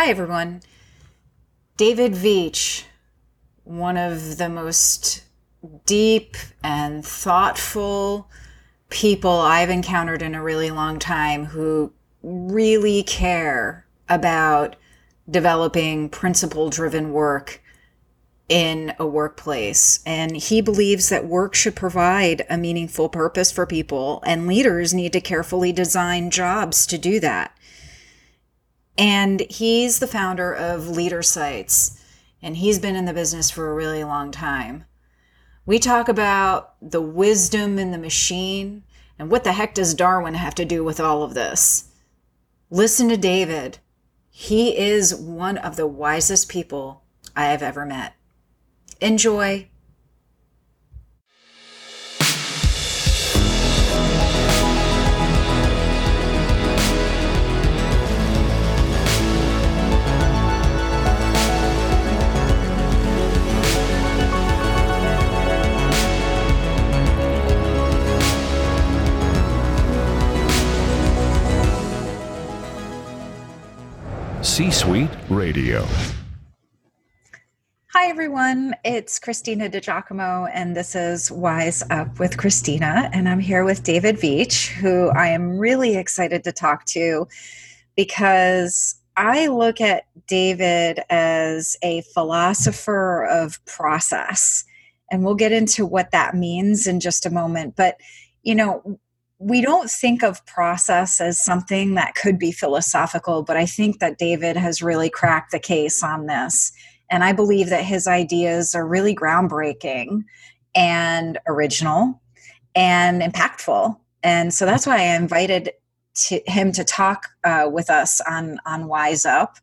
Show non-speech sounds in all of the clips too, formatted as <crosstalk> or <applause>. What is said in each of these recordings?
Hi, everyone. David Veitch, one of the most deep and thoughtful people I've encountered in a really long time who really care about developing principle driven work in a workplace. And he believes that work should provide a meaningful purpose for people, and leaders need to carefully design jobs to do that. And he's the founder of Leader Sites, and he's been in the business for a really long time. We talk about the wisdom in the machine and what the heck does Darwin have to do with all of this? Listen to David. He is one of the wisest people I have ever met. Enjoy. C Suite Radio. Hi, everyone. It's Christina DiGiacomo, and this is Wise Up with Christina. And I'm here with David Veitch, who I am really excited to talk to because I look at David as a philosopher of process. And we'll get into what that means in just a moment. But, you know, we don't think of process as something that could be philosophical, but I think that David has really cracked the case on this. And I believe that his ideas are really groundbreaking and original and impactful. And so that's why I invited to him to talk uh, with us on, on Wise Up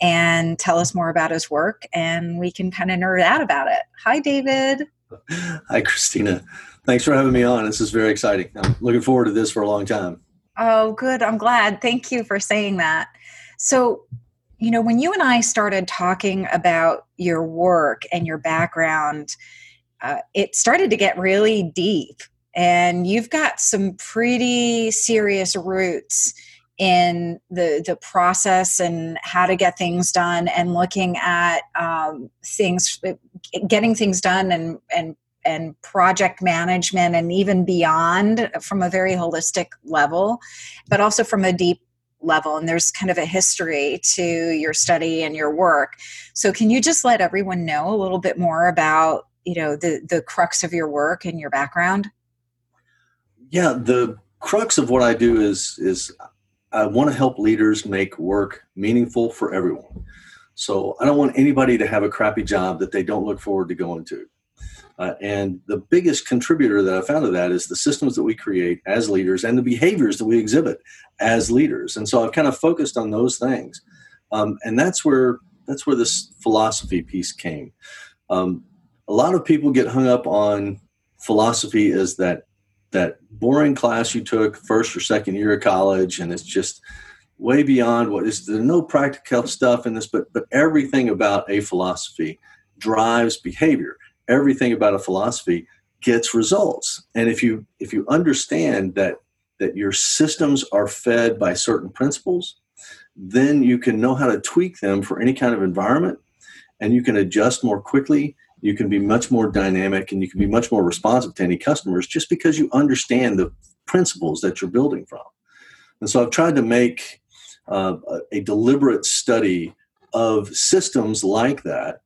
and tell us more about his work. And we can kind of nerd out about it. Hi, David. Hi, Christina. Thanks for having me on. This is very exciting. I'm looking forward to this for a long time. Oh, good. I'm glad. Thank you for saying that. So, you know, when you and I started talking about your work and your background, uh, it started to get really deep. And you've got some pretty serious roots in the the process and how to get things done and looking at um, things getting things done and and and project management and even beyond from a very holistic level, but also from a deep level. And there's kind of a history to your study and your work. So can you just let everyone know a little bit more about, you know, the, the crux of your work and your background? Yeah, the crux of what I do is is I want to help leaders make work meaningful for everyone. So I don't want anybody to have a crappy job that they don't look forward to going to. Uh, and the biggest contributor that I found to that is the systems that we create as leaders and the behaviors that we exhibit as leaders. And so I've kind of focused on those things, um, and that's where that's where this philosophy piece came. Um, a lot of people get hung up on philosophy as that that boring class you took first or second year of college, and it's just way beyond what is there's no practical stuff in this, but but everything about a philosophy drives behavior. Everything about a philosophy gets results. And if you if you understand that that your systems are fed by certain principles then you can know how to tweak them for any kind of environment and you can adjust more quickly. You can be much more dynamic and you can be much more responsive to any customers just because you understand the principles that you're building from. And so i've tried to make uh, a deliberate study of systems like that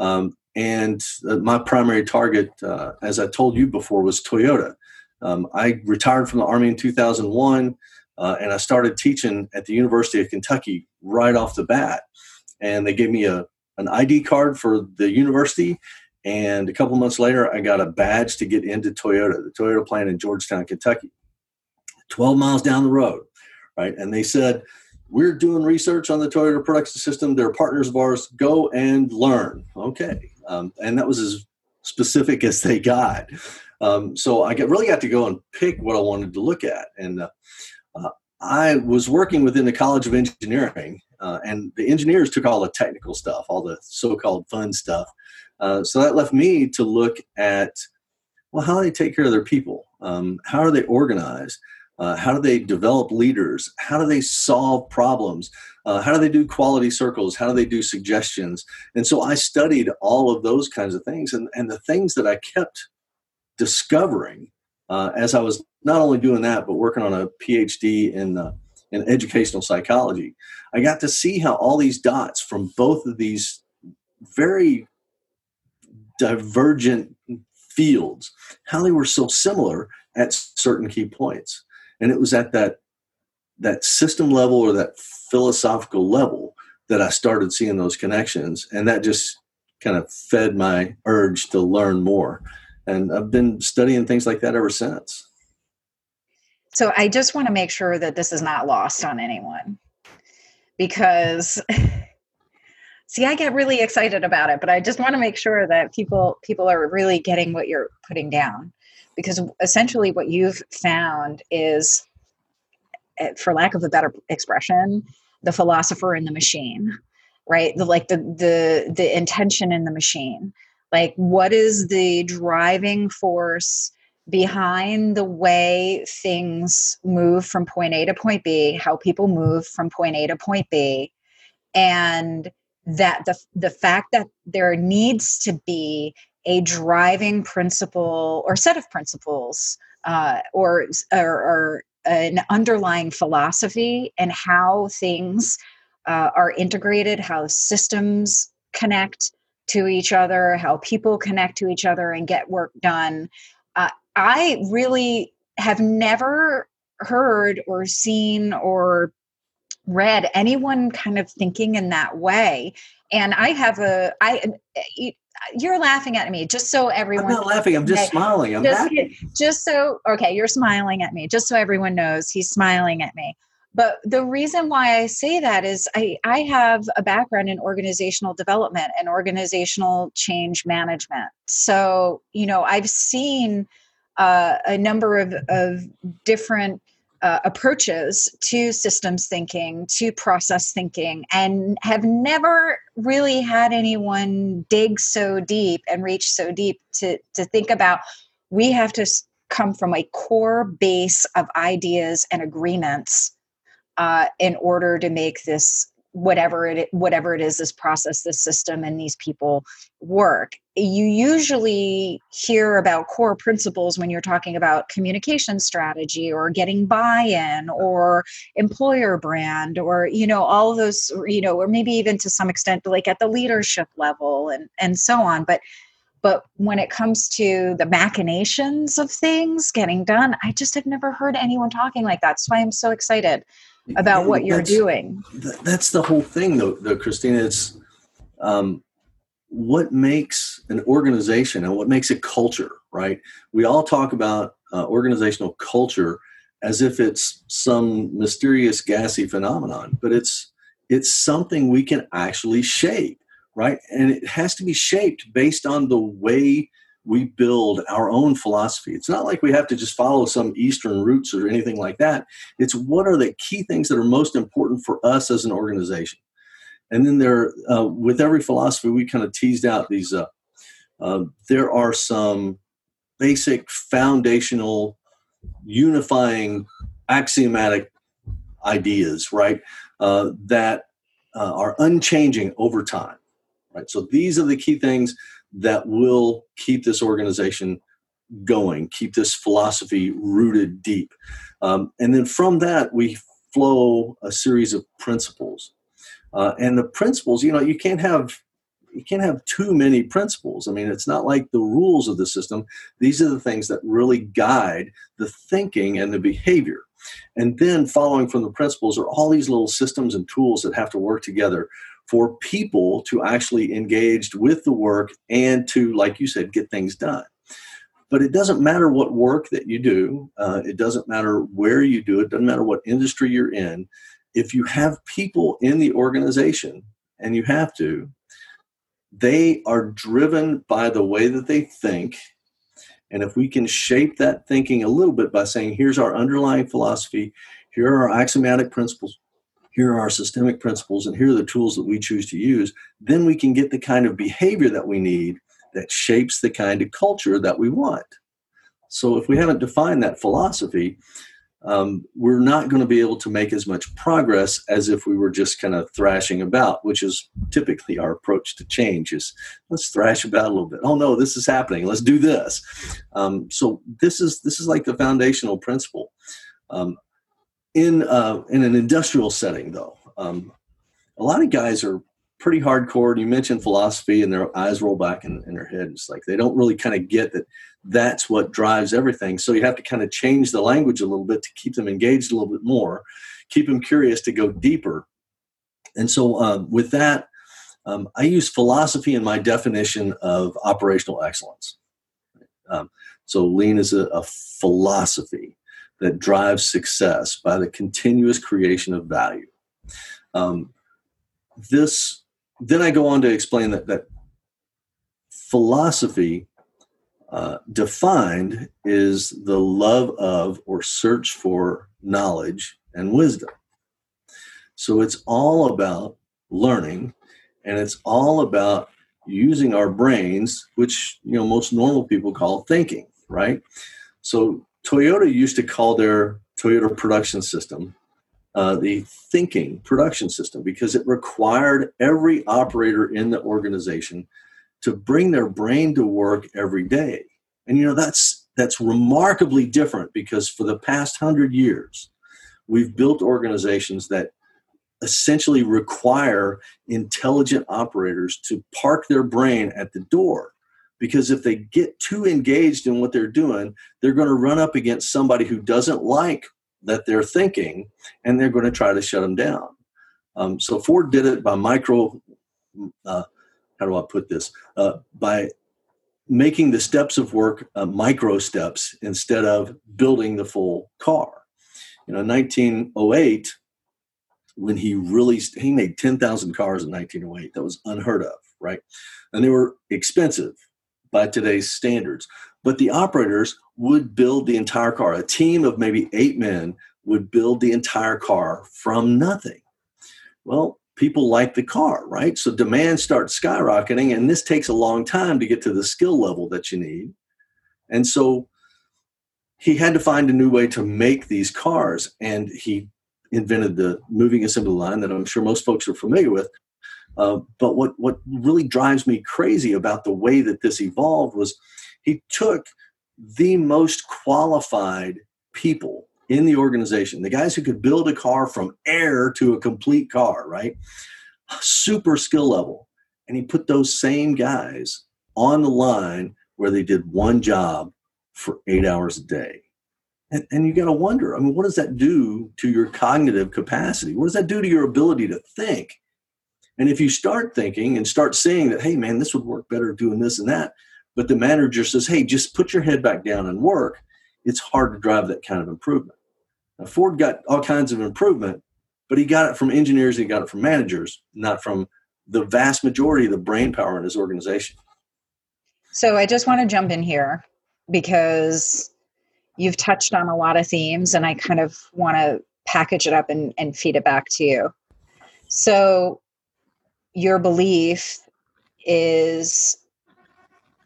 um, and uh, my primary target, uh, as I told you before, was Toyota. Um, I retired from the Army in 2001, uh, and I started teaching at the University of Kentucky right off the bat. And they gave me a, an ID card for the university. And a couple months later, I got a badge to get into Toyota, the Toyota plant in Georgetown, Kentucky, 12 miles down the road. Right. And they said, we're doing research on the Toyota production system. They're partners of ours. Go and learn. Okay um, and that was as specific as they got. Um, so I really got to go and pick what I wanted to look at, and uh, uh, I was working within the College of Engineering, uh, and the engineers took all the technical stuff, all the so-called fun stuff. Uh, so that left me to look at well, how do they take care of their people? Um, how are they organized? Uh, how do they develop leaders? How do they solve problems? Uh, how do they do quality circles? How do they do suggestions? And so I studied all of those kinds of things. And, and the things that I kept discovering uh, as I was not only doing that, but working on a PhD in, uh, in educational psychology, I got to see how all these dots from both of these very divergent fields, how they were so similar at certain key points. And it was at that that system level or that philosophical level that I started seeing those connections. And that just kind of fed my urge to learn more. And I've been studying things like that ever since. So I just want to make sure that this is not lost on anyone because <laughs> see i get really excited about it but i just want to make sure that people people are really getting what you're putting down because essentially what you've found is eh, for lack of a better expression the philosopher in the machine right? The like the the the intention in the machine. Like what is the driving force behind the way things move from point A to point B, how people move from point A to point B, and that the the fact that there needs to be a driving principle or set of principles uh, or, or, or an underlying philosophy and how things uh, are integrated, how systems connect to each other, how people connect to each other and get work done. Uh, I really have never heard or seen or read anyone kind of thinking in that way and i have a i you're laughing at me just so everyone i'm not laughing i'm just smiling i'm just, happy. just so okay you're smiling at me just so everyone knows he's smiling at me. But the reason why i say that is i i have a background in organizational development and organizational change management. So you know i've seen uh, a number of, of different uh, approaches to systems thinking, to process thinking, and have never really had anyone dig so deep and reach so deep to, to think about we have to come from a core base of ideas and agreements uh, in order to make this whatever it whatever it is this process this system and these people work you usually hear about core principles when you're talking about communication strategy or getting buy-in or employer brand or you know all those you know or maybe even to some extent like at the leadership level and and so on but but when it comes to the machinations of things getting done i just have never heard anyone talking like that so i am so excited about what you're doing. That's the whole thing, though, though Christina. It's um, what makes an organization and what makes a culture, right? We all talk about uh, organizational culture as if it's some mysterious gassy phenomenon, but it's it's something we can actually shape, right? And it has to be shaped based on the way we build our own philosophy. It's not like we have to just follow some Eastern roots or anything like that. It's what are the key things that are most important for us as an organization. And then there, uh, with every philosophy, we kind of teased out these. Uh, uh, there are some basic, foundational, unifying, axiomatic ideas, right? Uh, that uh, are unchanging over time, right? So these are the key things that will keep this organization going, keep this philosophy rooted deep. Um, and then from that, we flow a series of principles. Uh, and the principles, you know, you can't have you can't have too many principles. I mean, it's not like the rules of the system. These are the things that really guide the thinking and the behavior. And then following from the principles are all these little systems and tools that have to work together for people to actually engage with the work and to, like you said, get things done. But it doesn't matter what work that you do, uh, it doesn't matter where you do it, it doesn't matter what industry you're in. If you have people in the organization, and you have to, they are driven by the way that they think. And if we can shape that thinking a little bit by saying, here's our underlying philosophy, here are our axiomatic principles, here are our systemic principles and here are the tools that we choose to use, then we can get the kind of behavior that we need that shapes the kind of culture that we want. So if we haven't defined that philosophy, um, we're not going to be able to make as much progress as if we were just kind of thrashing about, which is typically our approach to change is let's thrash about a little bit. Oh no, this is happening. Let's do this. Um, so this is this is like the foundational principle. Um, in uh, in an industrial setting, though, um, a lot of guys are pretty hardcore. You mentioned philosophy, and their eyes roll back in, in their head. It's like they don't really kind of get that that's what drives everything. So you have to kind of change the language a little bit to keep them engaged a little bit more, keep them curious to go deeper. And so uh, with that, um, I use philosophy in my definition of operational excellence. Um, so lean is a, a philosophy that drives success by the continuous creation of value. Um, this then I go on to explain that that philosophy uh, defined is the love of or search for knowledge and wisdom. So it's all about learning, and it's all about using our brains, which you know most normal people call thinking, right? So Toyota used to call their Toyota production system uh, the thinking production system because it required every operator in the organization to bring their brain to work every day. And you know that's that's remarkably different because for the past hundred years, we've built organizations that essentially require intelligent operators to park their brain at the door because if they get too engaged in what they're doing they're going to run up against somebody who doesn't like that they're thinking and they're going to try to shut them down. Um, so ford did it by micro uh, how do i put this? Uh, by making the steps of work uh, micro steps instead of building the full car. You know 1908 when he really he made 10,000 cars in 1908 that was unheard of right? And they were expensive by today's standards. But the operators would build the entire car. A team of maybe eight men would build the entire car from nothing. Well, people like the car, right? So demand starts skyrocketing, and this takes a long time to get to the skill level that you need. And so he had to find a new way to make these cars, and he invented the moving assembly line that I'm sure most folks are familiar with. Uh, but what what really drives me crazy about the way that this evolved was he took the most qualified people in the organization, the guys who could build a car from air to a complete car, right? Super skill level. And he put those same guys on the line where they did one job for eight hours a day. And, and you got to wonder, I mean, what does that do to your cognitive capacity? What does that do to your ability to think? And if you start thinking and start seeing that, hey, man, this would work better doing this and that, but the manager says, hey, just put your head back down and work, it's hard to drive that kind of improvement. Now, Ford got all kinds of improvement, but he got it from engineers, he got it from managers, not from the vast majority of the brain power in his organization. So I just want to jump in here because you've touched on a lot of themes and I kind of want to package it up and, and feed it back to you. So your belief is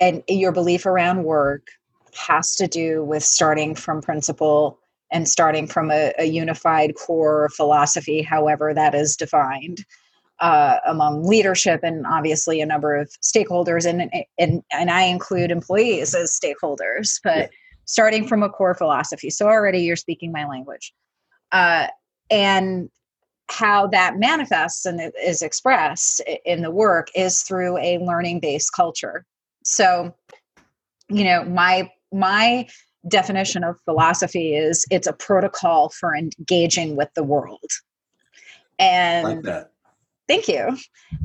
and your belief around work has to do with starting from principle and starting from a, a unified core philosophy however that is defined uh, among leadership and obviously a number of stakeholders. And and and I include employees as stakeholders but yeah. starting from a core philosophy. So already you're speaking my language. Uh, and how that manifests and is expressed in the work is through a learning based culture so you know my my definition of philosophy is it's a protocol for engaging with the world. And like that. thank you.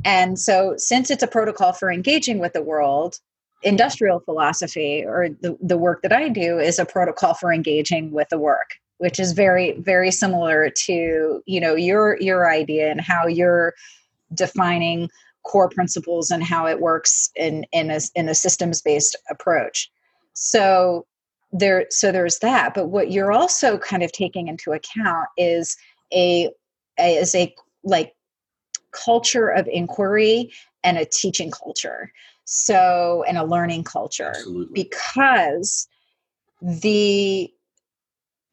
And so since it's a protocol for engaging with the world industrial philosophy or the, the work that i do is a protocol for engaging with the work which is very very similar to you know your your idea and how you're defining core principles and how it works in in a in a systems based approach. So there so there's that. But what you're also kind of taking into account is a, a is a like culture of inquiry and a teaching culture. So and a learning culture. Absolutely. because the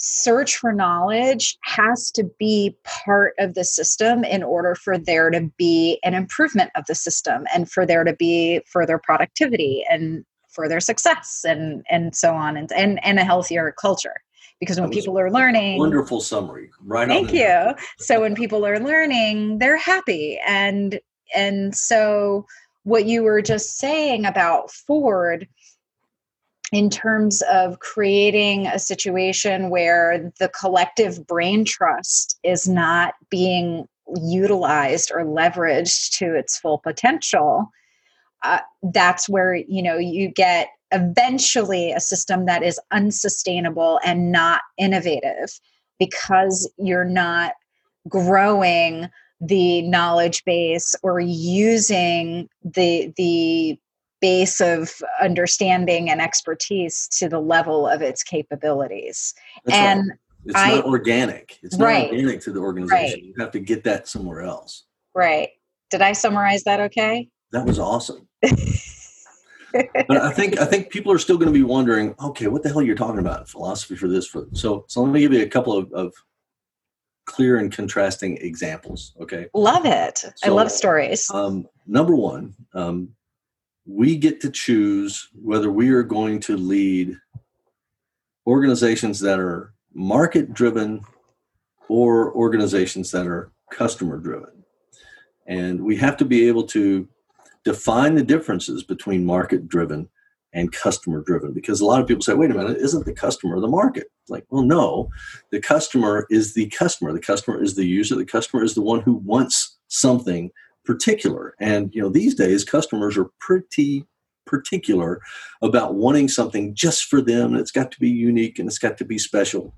search for knowledge has to be part of the system in order for there to be an improvement of the system and for there to be further productivity and further success and and so on and and, and a healthier culture. Because when people are learning wonderful summary right thank you. so when people are learning they're happy. And and so what you were just saying about ford in terms of creating a situation where the collective brain trust is not being utilized or leveraged to its full potential uh, that's where you know you get eventually a system that is unsustainable and not innovative because you're not growing the knowledge base or using the the base of understanding and expertise to the level of its capabilities That's and right. it's I- not organic it's not Right. organic to the organization Right. you have to get that somewhere else right did i summarize that okay that was awesome <laughs> but I think I think people are still going to be wondering, okay, what the hell you're talking about? Philosophy for this, for so. So let me give you a couple of, of clear and contrasting examples. Okay, love it i love stories um, number one, um, we get to choose whether we are going to lead organizations that are market driven or organizations that are customer driven, and we have to be able to define the differences between market driven and customer driven because a lot of people say wait a minute isn't the customer the market? Like well no. The customer is the customer. The customer is the user. The customer is the one who wants something particular and you know these days customers are pretty particular about wanting something just for them it's got to be unique and it's got to be special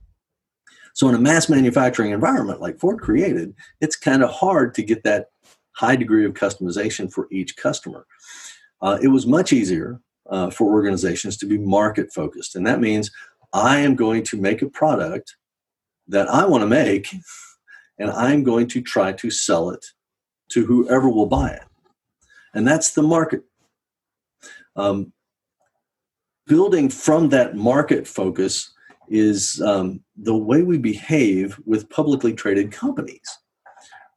so in a mass manufacturing environment like ford created it's kind of hard to get that high degree of customization for each customer. Uh, it was much easier uh, for organizations to be market focused. And that means I am going to make a product that I want to make, and I'm going to try to sell it to whoever will buy it. And that's the market. Um, building from that market focus is um, the way we behave with publicly traded companies,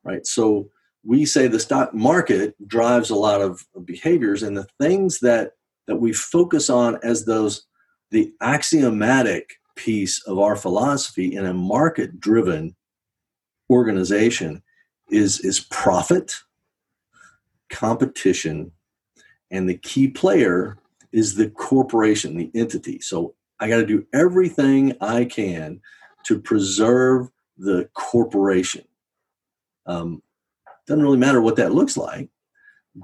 right? So we say the stock market drives a lot of behaviors and the things that that we focus on as those the axiomatic piece of our philosophy in a market driven organization is is profit competition and the key player is the corporation the entity. So i got to do everything i can to preserve the corporation. Um, doesn't really matter what that looks like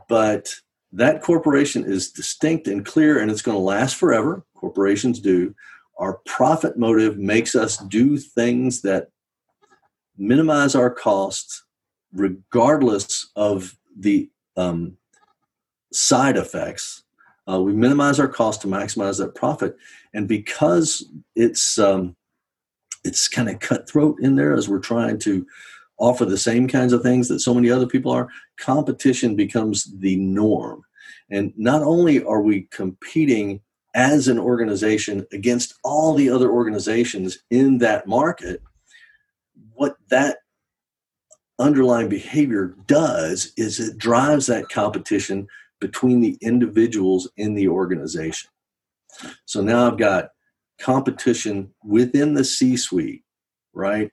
but that corporation is distinct and clear and it's going to last forever. Corporations do. Our profit motive makes us do things that minimize our costs regardless of the um, side effects uh, we minimize our cost to maximize that profit and because it's um, it's kind of cutthroat in there as we're trying to offer the same kinds of things that so many other people are, competition becomes the norm. And not only are we competing as an organization against all the other organizations in that market, what that underlying behavior does is it drives that competition between the individuals in the organization. So now I've got competition within the C suite, right?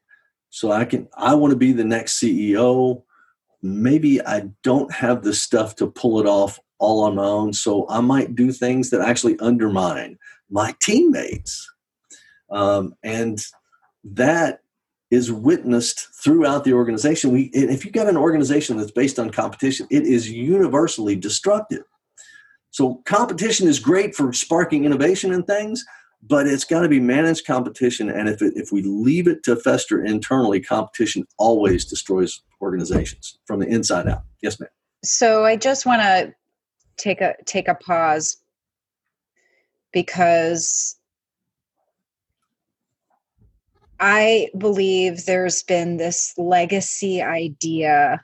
so i can i want to be the next ceo maybe i don't have the stuff to pull it off all on my own so i might do things that actually undermine my teammates um, and that is witnessed throughout the organization. We if you've got an organization that's based on competition it is universally destructive. So competition is great for sparking innovation and things but it's got to be managed competition and if it, if we leave it to fester internally competition always destroys organizations from the inside out. Yes ma'am. So i just want to take a take a pause because i believe there's been this legacy idea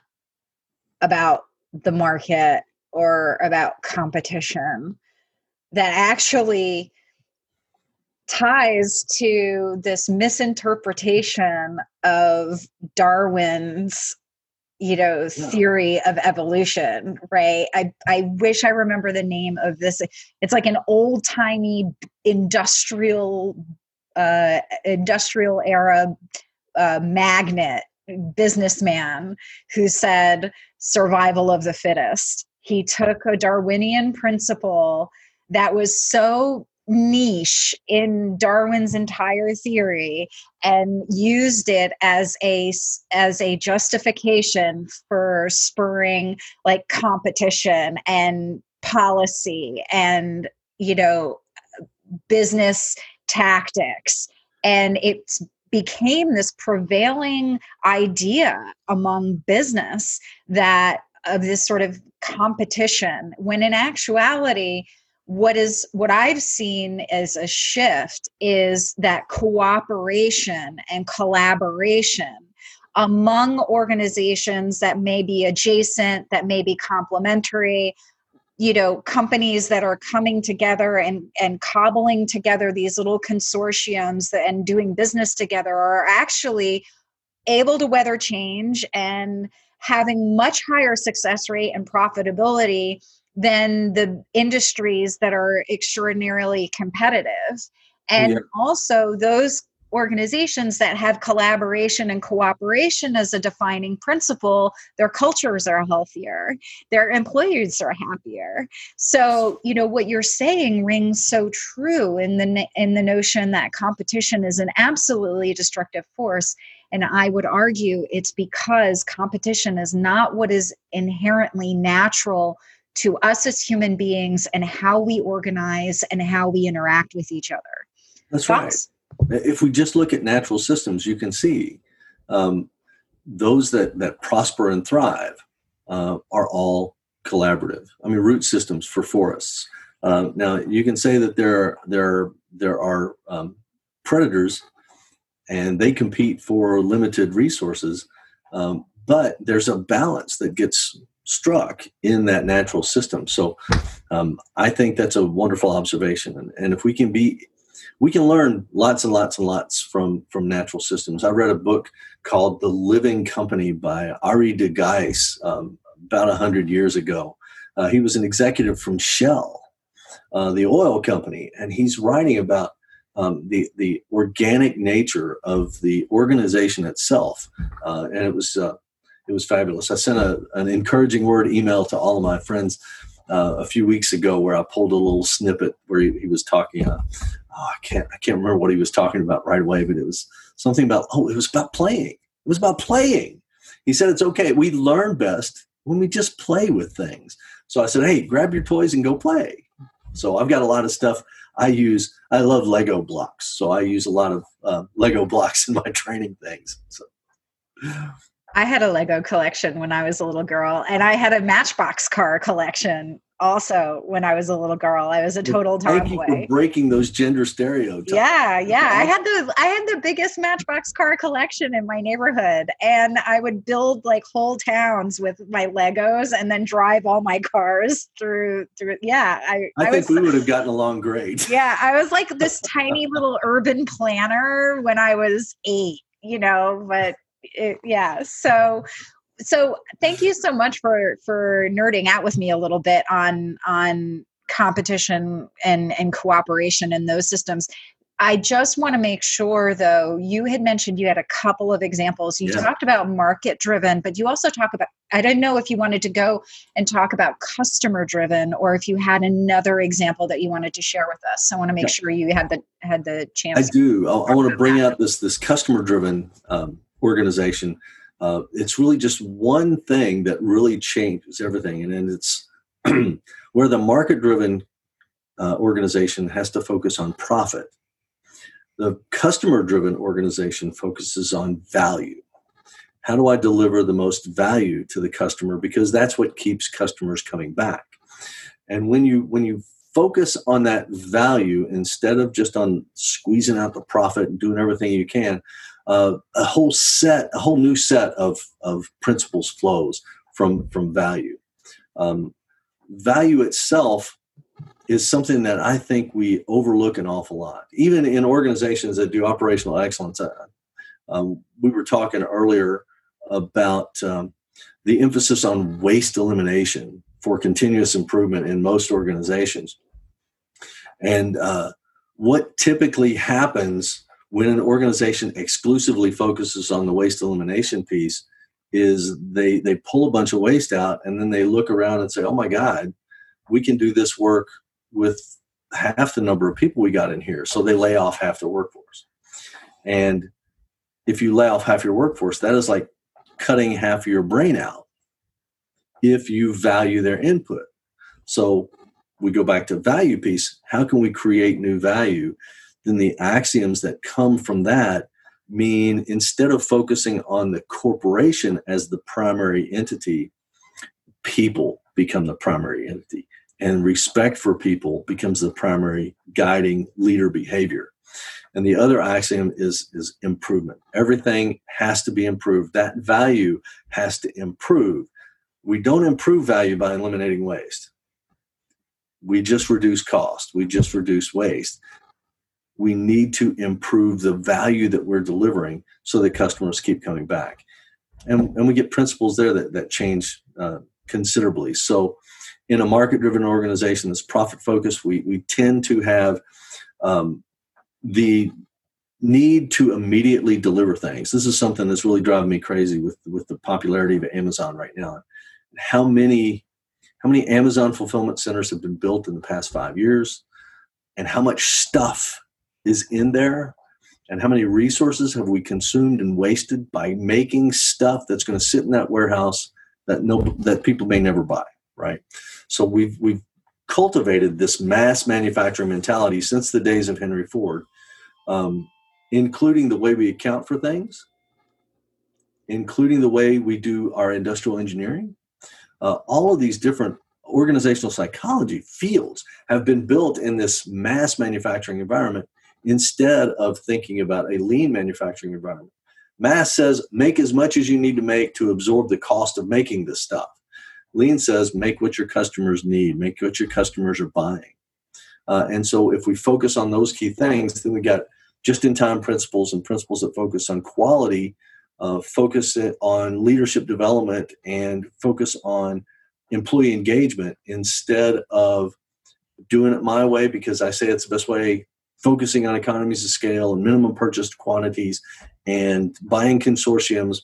about the market or about competition that actually ties to this misinterpretation of Darwin's you know theory of evolution right? I i wish i remember the name of this. It's like an old timey industrial uh industrial era uh magnet businessman who said survival of the fittest. He took a darwinian principle that was so niche in Darwin's entire theory and used it as a as a justification for spurring like competition and policy and you know business tactics. And it became this prevailing idea among business that of this sort of competition when in actuality what is what i've seen as a shift is that cooperation and collaboration among organizations that may be adjacent that may be complementary you know companies that are coming together and and cobbling together these little consortiums and doing business together are actually able to weather change and having much higher success rate and profitability than the industries that are extraordinarily competitive. And also those organizations that have collaboration and cooperation as a defining principle their cultures are healthier their employees are happier so you know what you're saying rings so true in the in the notion that competition is an absolutely destructive force and i would argue it's because competition is not what is inherently natural to us as human beings and how we organize and how we interact with each other. That's Thoughts? right. If we just look at natural systems, you can see um, those that, that prosper and thrive uh, are all collaborative. I mean, root systems for forests. Uh, now, you can say that there, there, there are um, predators and they compete for limited resources, um, but there's a balance that gets struck in that natural system. So um, I think that's a wonderful observation. And, and, if we can be, we can learn lots and lots and lots from, from natural systems. I read a book called The Living Company by Ari de Geus um, about 100 years ago. Uh, he was an executive from Shell, uh, the oil company, and he's writing about um, the the organic nature of the organization itself, uh, and it was uh, it was fabulous. I sent a, an encouraging word email to all of my friends uh, a few weeks ago where I pulled a little snippet where he, he was talking. Uh, oh, I can't I can't remember what he was talking about right away, but it was something about oh, it was about playing. It was about playing. He said it's okay. We learn best when we just play with things. So I said, hey, grab your toys and go play. So I've got a lot of stuff I use. I love Lego blocks, so I use a lot of uh, Lego <laughs> blocks in my training things. So. I had a Lego collection when I was a little girl, and I had a Matchbox car collection also when I was a little girl. I was a total tomboy. Breaking those gender stereotypes. Yeah, yeah. I had the I had the biggest Matchbox car collection in my neighborhood, and I would build like whole towns with my Legos, and then drive all my cars through through. Yeah, I. I, I think was, we would have gotten along great. <laughs> Yeah, I was like this tiny little urban planner when I was eight. You know, but it, yeah so so thank you so much for for nerding out with me a little bit on on competition and and cooperation in those systems I just want to make sure, though, you had mentioned you had a couple of examples. You yeah. talked about market driven, but you also talk about, I don't know if you wanted to go and talk about customer driven or if you had another example that you wanted to share with us. I want to make yeah. sure you had the had the chance. I do. I, I want to bring out this this customer driven um, organization. Uh, it's really just one thing that really changes everything, and, it's <clears throat> where the market driven uh, organization has to focus on profit. The customer driven organization focuses on value. How do I deliver the most value to the customer? Because that's what keeps customers coming back. And when you when you focus on that value instead of just on squeezing out the profit and doing everything you can, uh, a whole set, a whole new set of, of principles flows from, from value. Um, value itself is something that I think we overlook an awful lot. Even in organizations that do operational excellence, uh, um, we were talking earlier about um, the emphasis on waste elimination for continuous improvement in most organizations. And uh, what typically happens when an organization exclusively focuses on the waste elimination piece is they they pull a bunch of waste out and then they look around and say, "Oh my God, we can do this work with half the number of people we got in here." So they lay off half the workforce. And if you lay off half your workforce, that is like cutting half your brain out if you value their input. So we go back to value piece. How can we create new value? Then the axioms that come from that mean instead of focusing on the corporation as the primary entity, people become the primary entity. And respect for people becomes the primary guiding leader behavior. And the other axiom is, is improvement. Everything has to be improved. That value has to improve. We don't improve value by eliminating waste. We just reduce cost. We just reduce waste. We need to improve the value that we're delivering so that customers keep coming back. And, and we get principles there that, that change uh, considerably. So, in a market driven organization that's profit focused, we, we tend to have um, the need to immediately deliver things. This is something that's really driving me crazy with with the popularity of Amazon right now. How many how many Amazon fulfillment centers have been built in the past 5 years and how much stuff is in there and how many resources have we consumed and wasted by making stuff that's going to sit in that warehouse that no that people may never buy, right? So we've we've cultivated this mass manufacturing mentality since the days of Henry Ford, um, including the way we account for things, including the way we do our industrial engineering. Uh, all of these different organizational psychology fields have been built in this mass manufacturing environment instead of thinking about a lean manufacturing environment. Mass says make as much as you need to make to absorb the cost of making this stuff. Lean says make what your customers need, make what your customers are buying. Uh, and so if we focus on those key things, then we got just in time principles and principles that focus on quality, uh, focus on leadership development, and focus on employee engagement instead of doing it my way because I say it's the best way, focusing on economies of scale and minimum purchased quantities and buying consortiums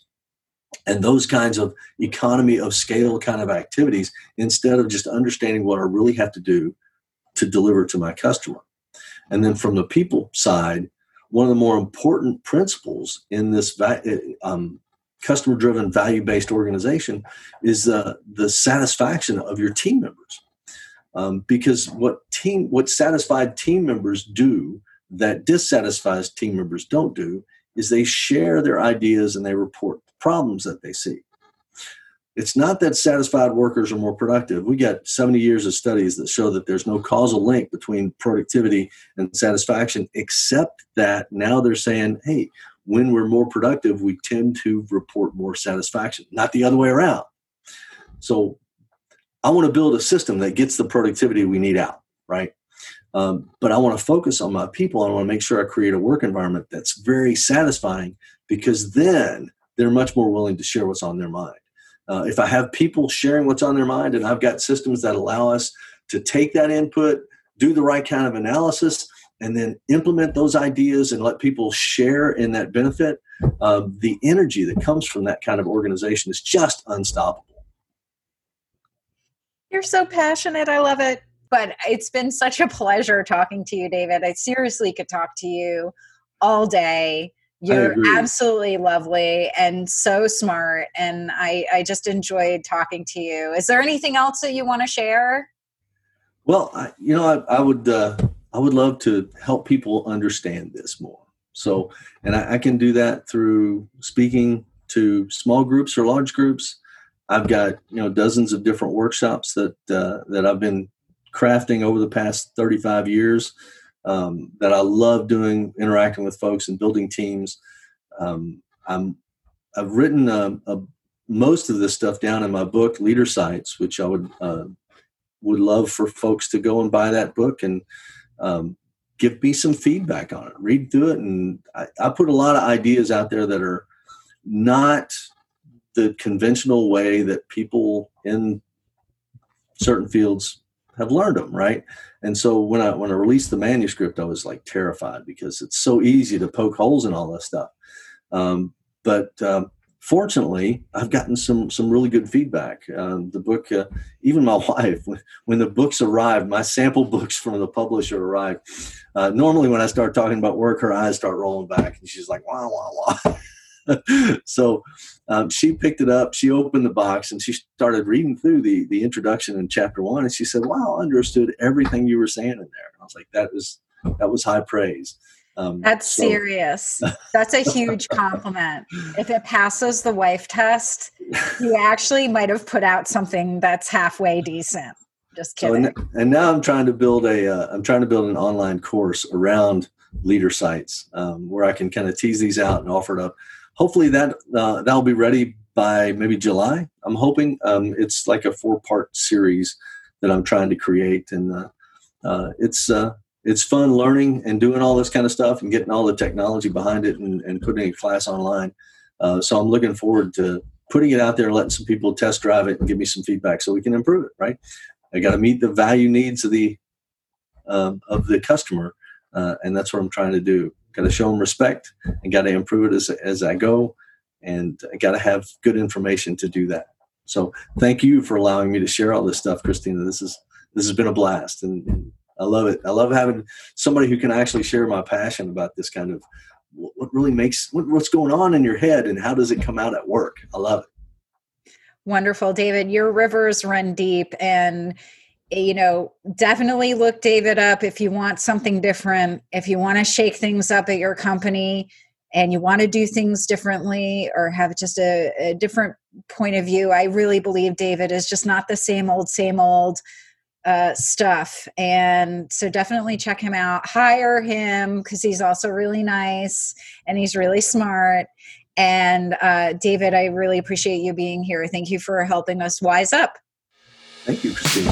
and those kinds of economy of scale kind of activities instead of just understanding what I really have to do to deliver to my customer. And then from the people side, one of the more important principles in this um, customer driven value based organization is uh, the satisfaction of your team members. Um, because what team what satisfied team members do that dissatisfied team members don't do is they share their ideas and they report problems that they see. It's not that satisfied workers are more productive. We got 70 years of studies that show that there's no causal link between productivity and satisfaction, except that now they're saying, hey, when we're more productive, we tend to report more satisfaction, not the other way around. So I want to build a system that gets the productivity we need out, right? Um, but I want to focus on my people. I want to make sure I create a work environment that's very satisfying because then they're much more willing to share what's on their mind. Uh, if I have people sharing what's on their mind and I've got systems that allow us to take that input, do the right kind of analysis, and then implement those ideas and let people share in that benefit, uh, the energy that comes from that kind of organization is just unstoppable. You're so passionate. I love it. But it's been such a pleasure talking to you, David. I seriously could talk to you all day. You're absolutely lovely and so smart. And I, I just enjoyed talking to you. Is there anything else that you want to share? Well, I, you know, I, I would, uh, I would love to help people understand this more. So, and I, I can do that through speaking to small groups or large groups. I've got you know dozens of different workshops that uh, that I've been crafting over the past 35 years um, that I love doing, interacting with folks and building teams. Um, I'm, I've written a, a, most of this stuff down in my book, Leader Sites, which I would uh, would love for folks to go and buy that book and um, give me some feedback on it. Read through it, and I, I put a lot of ideas out there that are not the conventional way that people in certain fields have learned them, right? And so when I when I released the manuscript, I was like terrified because it's so easy to poke holes in all this stuff. Um, but um, fortunately, I've gotten some some really good feedback. Um, the book, uh, even my <laughs> wife, when, the books arrived, my sample books from the publisher arrived. Uh, normally, when I start talking about work, her eyes start rolling back, and she's like, "Wow, wow, wow." <laughs> so um, she picked it up. She opened the box and she started reading through the the introduction in chapter one, and she said, "Wow, I understood everything you were saying in there." And I was like, "That was that was high praise." Um, That's so. serious. That's a huge <laughs> compliment. If it passes the wife test, you actually might have put out something that's halfway decent. Just kidding. So, and, and, now I'm trying to build a. uh, trying to build an online course around leader sites um, where I can kind of tease these out and offer it up. Hopefully that uh, that'll be ready by maybe July. I'm hoping um, it's like a four part series that I'm trying to create, and uh, uh it's uh, it's fun learning and doing all this kind of stuff and getting all the technology behind it and, and putting a class online. Uh, so I'm looking forward to putting it out there, letting some people test drive it and give me some feedback so we can improve it. Right? I got to meet the value needs of the um, of the customer, uh, and that's what I'm trying to do. Got to show them respect and got to improve it as as I go, and I got to have good information to do that. So thank you for allowing me to share all this stuff, Christina. This is this has been a blast, and, and I love it. I love having somebody who can actually share my passion about this kind of what really makes what, what's going on in your head and how does it come out at work. I love it. Wonderful, David. Your rivers run deep and you know, definitely look David up if you want something different, if you want to shake things up at your company and you want to do things differently or have just a, a different point of view. I really believe David is just not the same old, same old uh, stuff. And so definitely check him out. Hire him because he's also really nice and he's really smart. And uh, David, I really appreciate you being here. Thank you for helping us wise up. Thank you, Christine.